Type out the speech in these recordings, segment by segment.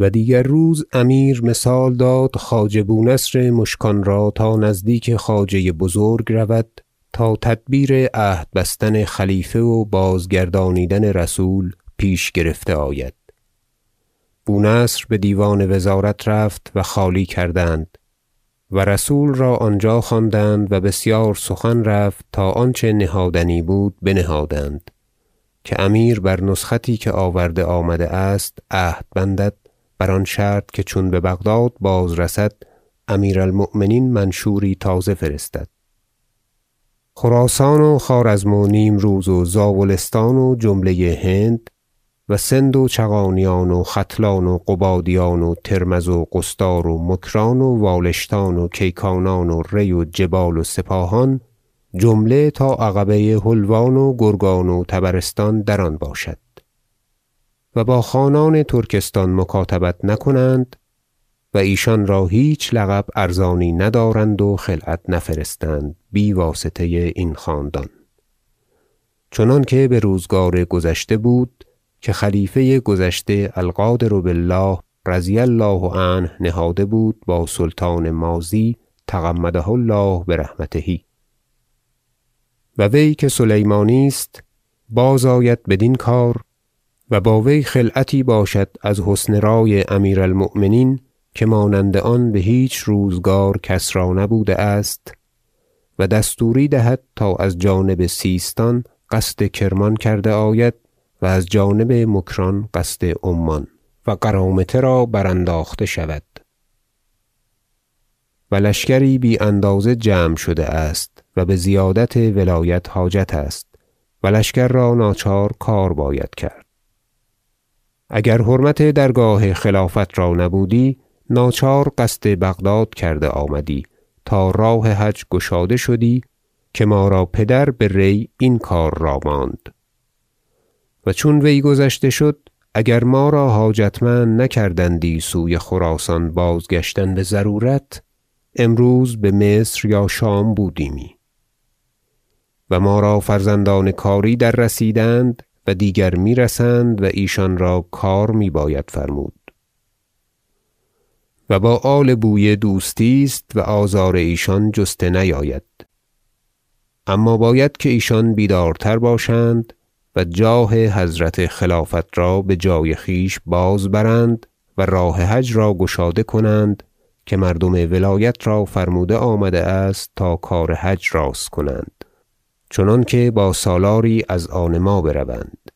و دیگر روز امیر مثال داد خواجه بونصر مشکان را تا نزدیک خواجه بزرگ رود تا تدبیر عهد بستن خلیفه و بازگردانیدن رسول پیش گرفته آید. بونصر بدیوان وزارت رفت و خالی کردند و رسول را آنجا خواندند و بسیار سخن رفت تا آنچه نهادنی بود بنهادند که امیر بر نسختی که آورده آمده است عهد بندد بر آن شرط که چون ببغداد بازرسد امیر المؤمنین منشوری تازه فرستد. خراسان و خوارزم و نیمروز و زاولستان و جمله هند و سند و چغانیان و ختلان و قبادیان و ترمذ و قصدار و مکران و والشتان و کیکانان و ری و جبال و سپاهان جمله تا عقبه حلوان و گرگان و طبرستان در آن باشد. و با خانان ترکستان مکاتبت نکنند و ایشان را هیچ لقب ارزانی ندارند و خلعت نفرستند بی واسطه این خاندان. چنانکه بروزگار گذشته بود که خلیفه گذشته القادر بالله رضی الله عنه نهاده بود با سلطان ماضی تغمده الله برحمته. و وی که سلیمانی است بازآید بدین کار و با وی خلعتی باشد از حسن رأی امیر المؤمنین که مانند آن بهیچ روزگار کس را نبوده است و دستوری دهد تا از جانب سیستان قصد کرمان کرده آید و از جانب مکران قصد عمان و قرامطه را برانداخته شود. و لشکری بی اندازه جمع شده است و بزیادت ولایت حاجت است و لشکر را ناچار کار باید کرد. اگر حرمت درگاه خلافت را نبودی ناچار قصد بغداد کرده آمدی تا راه حج گشاده شدی که ما را پدر به ری این کار را ماند. و چون وی گذشته شد اگر ما را حاجتمند نکردندی سوی خراسان بازگشتن بضرورت امروز بمصر یا شام بودیمی. و ما را فرزندان کاری دررسیدند و دیگر می‌رسند و ایشان را کار میباید فرمود. و با آل بویه دوستی است و آزار ایشان جسته نیاید. اما باید که ایشان بیدارتر باشند و جاه حضرت خلافت را بجای خویش بازبرند و راه حج را گشاده کنند که مردم ولایت را فرموده آمده است تا کار حج راست کنند. چنانکه با سالاری از آن ما بروند.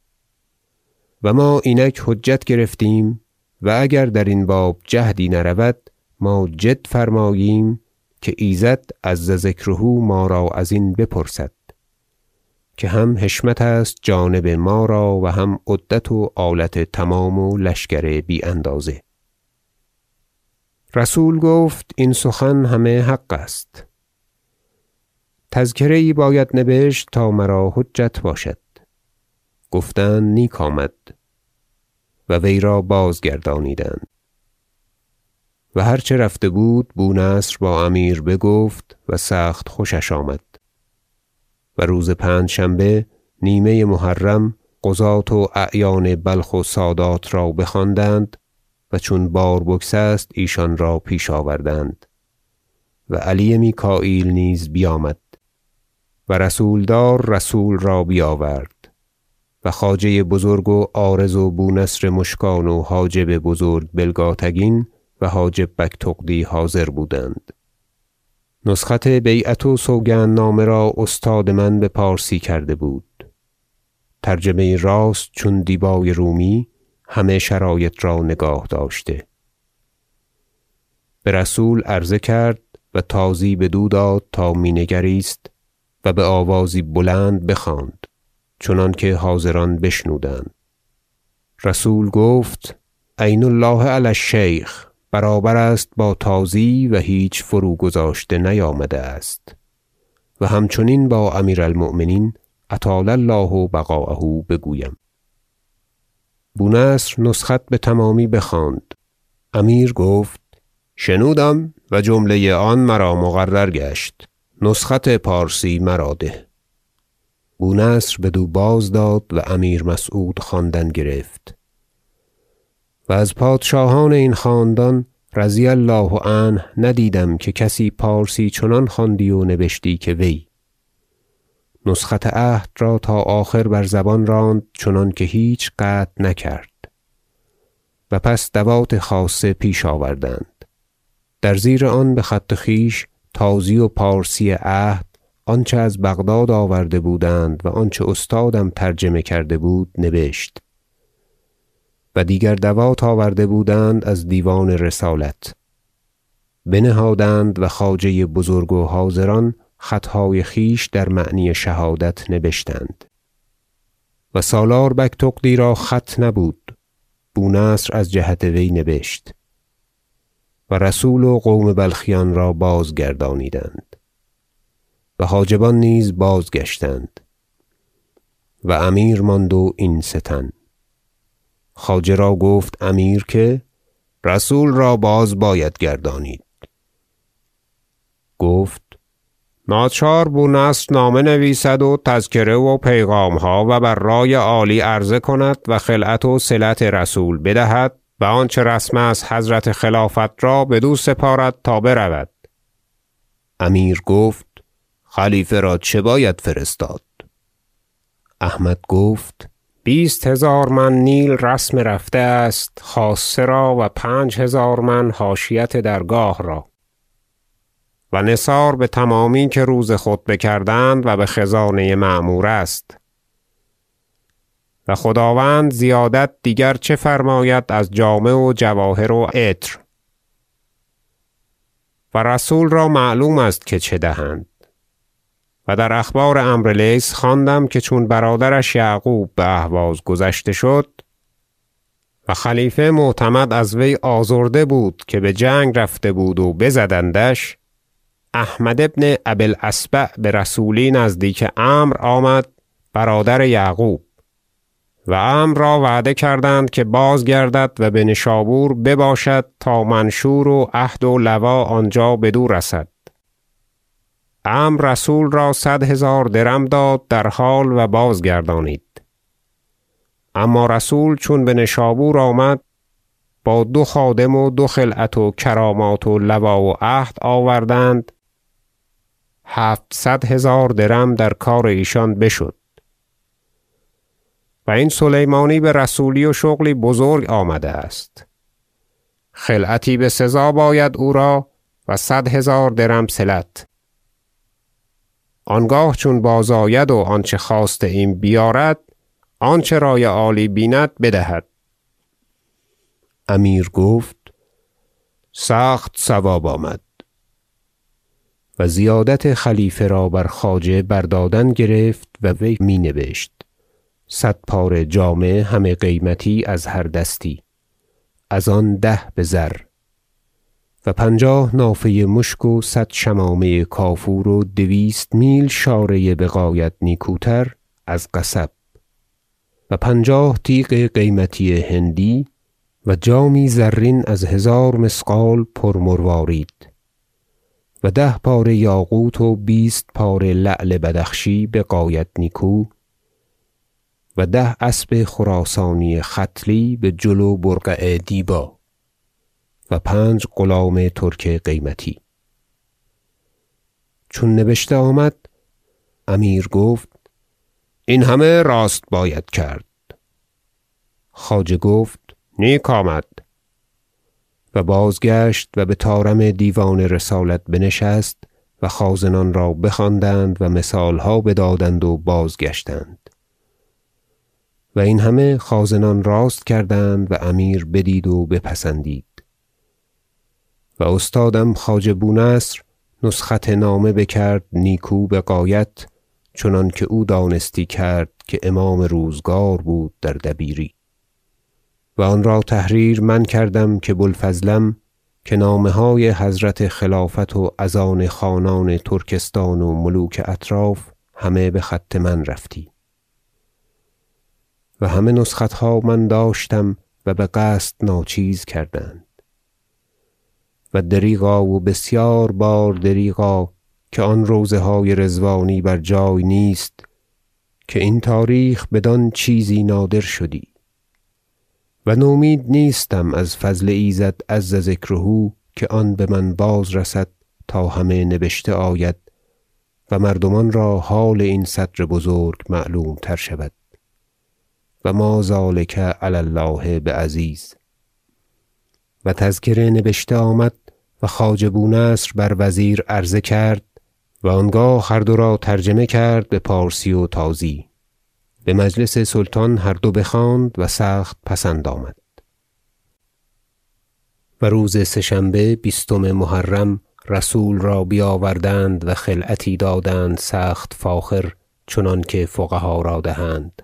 و ما اینک حجت گرفتیم و اگر درین باب جهدی نرود ما جد فرماییم که ایزد عز ذکره ما را ازین بپرسد که هم حشمت است جانب ما را و هم عدت و آلت تمام و لشکر بی اندازه. رسول گفت این سخن همه حق است. تذکره یی باید نبشت تا مرا حجت باشد. گفتند نیک آمد و وی را بازگردانیدند. و هر چه رفته بود بونصر با امیر بگفت و سخت خوشش آمد. و روز پنجشنبه نیمه محرم قضاة و اعیان بلخ و سادات را بخواندند و چون بار بگسست ایشان را پیش آوردند. و علی میکاییل نیز بیامد. و رسولدار رسول را بیاورد و خواجه بزرگ و عارض و بونصر مشکان و حاجب بزرگ بلگاتگین و حاجب بگتغدی حاضر بودند. نسخت بیعت و سوگندنامه را استاد من بپارسی کرده بود. ترجمه راست چون دیبای رومی همه شرایط را نگاه داشته. برسول عرضه کرد و تازی بدو داد تا می و بآوازی بلند بخواند چنانکه حاضران بشنودند. رسول گفت عین الله علی الشیخ برابر است با تازی و هیچ فروگذاشته نیامده است. و همچنین با امیر المؤمنین اطال الله بقاءه بگویم. بونصر نسخت بتمامی بخواند. امیر گفت شنودم و جمله آن مرا مقرر گشت. نسخت پارسی مرا ده. بونصر بدو بازداد و امیر مسعود خواندن گرفت. و از پادشاهان این خاندان رضی الله عنه ندیدم که کسی پارسی چنان خواندی و نبشتی که وی. نسخت عهد را تا آخر بر زبان راند چنانکه هیچ قطع نکرد. و پس دوات خاصه پیش آوردند. در زیر آن بخط خویش تازی و پارسی عهد آنچه از بغداد آورده بودند و آنچه استادم ترجمه کرده بود نبشت. و دیگر دوات آورده بودند از دیوان رسالت. بنهادند و خواجه بزرگ و حاضران خطهای خویش در معنی شهادت نبشتند. و سالار بگتغدی را خط نبود. بونصر از جهت وی نبشت. و رسول و قوم بلخیان را بازگردانیدند و حاجبان نیز بازگشتند و امیر ماند و این سه تن. خواجه را گفت امیر که رسول را باز باید گردانید. گفت ناچار بونصر نامه نویسد و تذکره و پیغامها و بر رای عالی عرضه کند و خلعت وصلت رسول بدهد و آنچه رسم است حضرت خلافت را بدو سپارد تا برود. امیر گفت خلیفه را چه باید فرستاد؟ احمد گفت بیست هزار من نیل رسم رفته است خاصه را و پنج هزار من حاشیت درگاه را. و نثار بتمامی که روز خطبه کردند و بخزانه معمور است. و خداوند زیادت دیگر چه فرماید از جامه و جواهر و عطر؟ و رسول را معلوم است که چه دهند. و در اخبار عمرو لیث خواندم که چون برادرش یعقوب باهواز گذشته شد و خلیفه معتمد از وی آزرده بود که بجنگ رفته بود و بزدندش احمد بن ابی الأصبع برسولی نزدیک عمرو آمد برادر یعقوب. و عمرو را وعده کردند که بازگردد و بنشابور بباشد تا منشور و عهد و لوا آنجا بدو رسد. عمرو رسول را صد هزار درم داد در حال و بازگردانید. اما رسول چون بنشابور آمد با دو خادم و دو خلعت و کرامات و لوا و عهد آوردند. هفتصد هزار درم در کار ایشان بشد. و این سلیمانی برسولی و شغلی بزرگ آمده است. خلعتی بسزا باید او را و صد هزار درم صلت آنگاه چون بازآید و آنچه خواسته ایم بیارد آنچه رای عالی بیند بدهد. امیر گفت سخت صواب آمد. و زیادت خلیفه را بر خواجه بردادن گرفت و وی می نبشت صد پاره جامه همه قیمتی از هر دستی از آن ده بزر و پنجاه نافه مشک و صد شمامه کافور و دویست میل شاره بغایت نیکوتر از قصب. و پنجاه تیغ قیمتی هندی و جامی زرین از هزار مثقال پر مروارید. و ده پاره یاقوت و بیست پاره لعل بدخشی بغایت نیکو و ده اسب خراسانی ختلی بجل برقع دیبا و پنج غلام ترک قیمتی. چون نبشته آمد امیر گفت این همه راست باید کرد. خواجه گفت نیک آمد. و بازگشت و بطارم دیوان رسالت بنشست و خازنان را بخواندند و مثالها بدادند و بازگشتند. و این همه خازنان راست کردند و امیر بدید و بپسندید. و استادم خواجه بونصر نسخت نامه بکرد نیکو بغایت چنانکه او دانستی کرد که امام روزگار بود در دبیری. و آن را تحریر من کردم که بوالفضلم که نامه های حضرت خلافت و از آن خانان ترکستان و ملوک اطراف همه بخط من رفتی. و همه نسختها من داشتم و بقصد ناچیز کردند. و دریغا و بسیار بار دریغا که آن روضه های رضوانی بر جای نیست که این تاریخ بدان چیزی نادر شدی. و نومید نیستم از فضل ایزد عز ذکره که آن بمن بازرسد تا همه نبشته آید و مردمان را حال این صدر بزرگ معلوم تر شود. و ما ذلک علی الله بعزیز. و تذکره نبشته آمد و خواجه بونصر بر وزیر عرضه کرد و آنگاه هر دو را ترجمه کرد بپارسی و تازی. بمجلس سلطان هر دو بخواند و سخت پسند آمد. و روز سه شنبه بیستم محرم رسول را بیاوردند و خلعتی دادند سخت فاخر چنانکه فقها را دهند.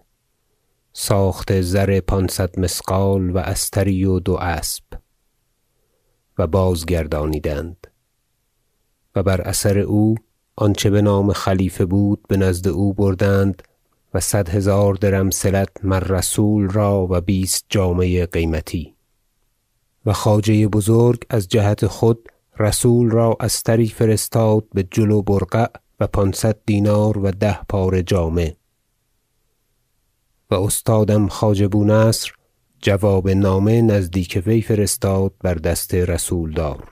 ساخت زر پانصد مثقال و استری و دو اسب و بازگردانیدند و بر اثر او آنچه بنام خلیفه بود بنزد او بردند و صد هزار درمثلث مر رسول را و بیست جامه قیمتی و خواجه بزرگ از جهت خود رسول را استری فرستاد بجل و برقع و پانصد دینار و ده پاره جامه و استادم خواجه بونصر جواب نامه نزدیک وی فرستاد بر دست رسولدار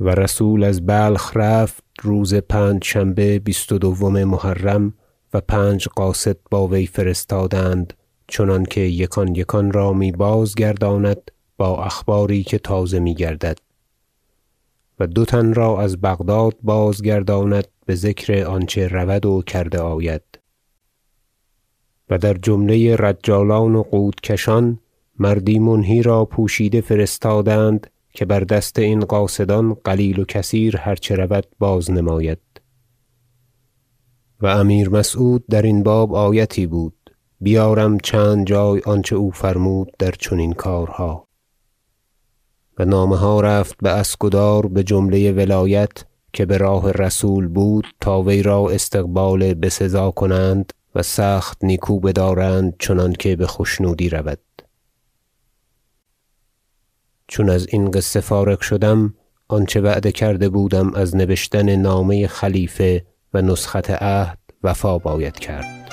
و رسول از بلخ رفت روز پنجشنبه بیست و دوم محرم و پنج قاصد با وی فرستادند چنانکه یکان یکان را می بازگرداند با اخباری که تازه میگردد و دو تن را از بغداد بازگرداند بذکر آنچه رود و کرده آید. و در جمله رجالان و قودکشان مردی منهی را پوشیده فرستادند که بر دست این قاصدان قلیل و کثیر هر چه رود بازنماید و امیر مسعود درین باب آیتی بود. بیارم چند جای آنچه او فرمود در چنین کارها. و نامه ها رفت باسکدار بجمله ولایت که براه رسول بود تا وی را استقبال بسزا کنند و سخت نیکو بدارند چنانکه بخشنودی رود. چون ازین قصه فارغ شدم آنچه وعده کرده بودم از نبشتن نامه خلیفه و نسخت عهد وفا باید کرد.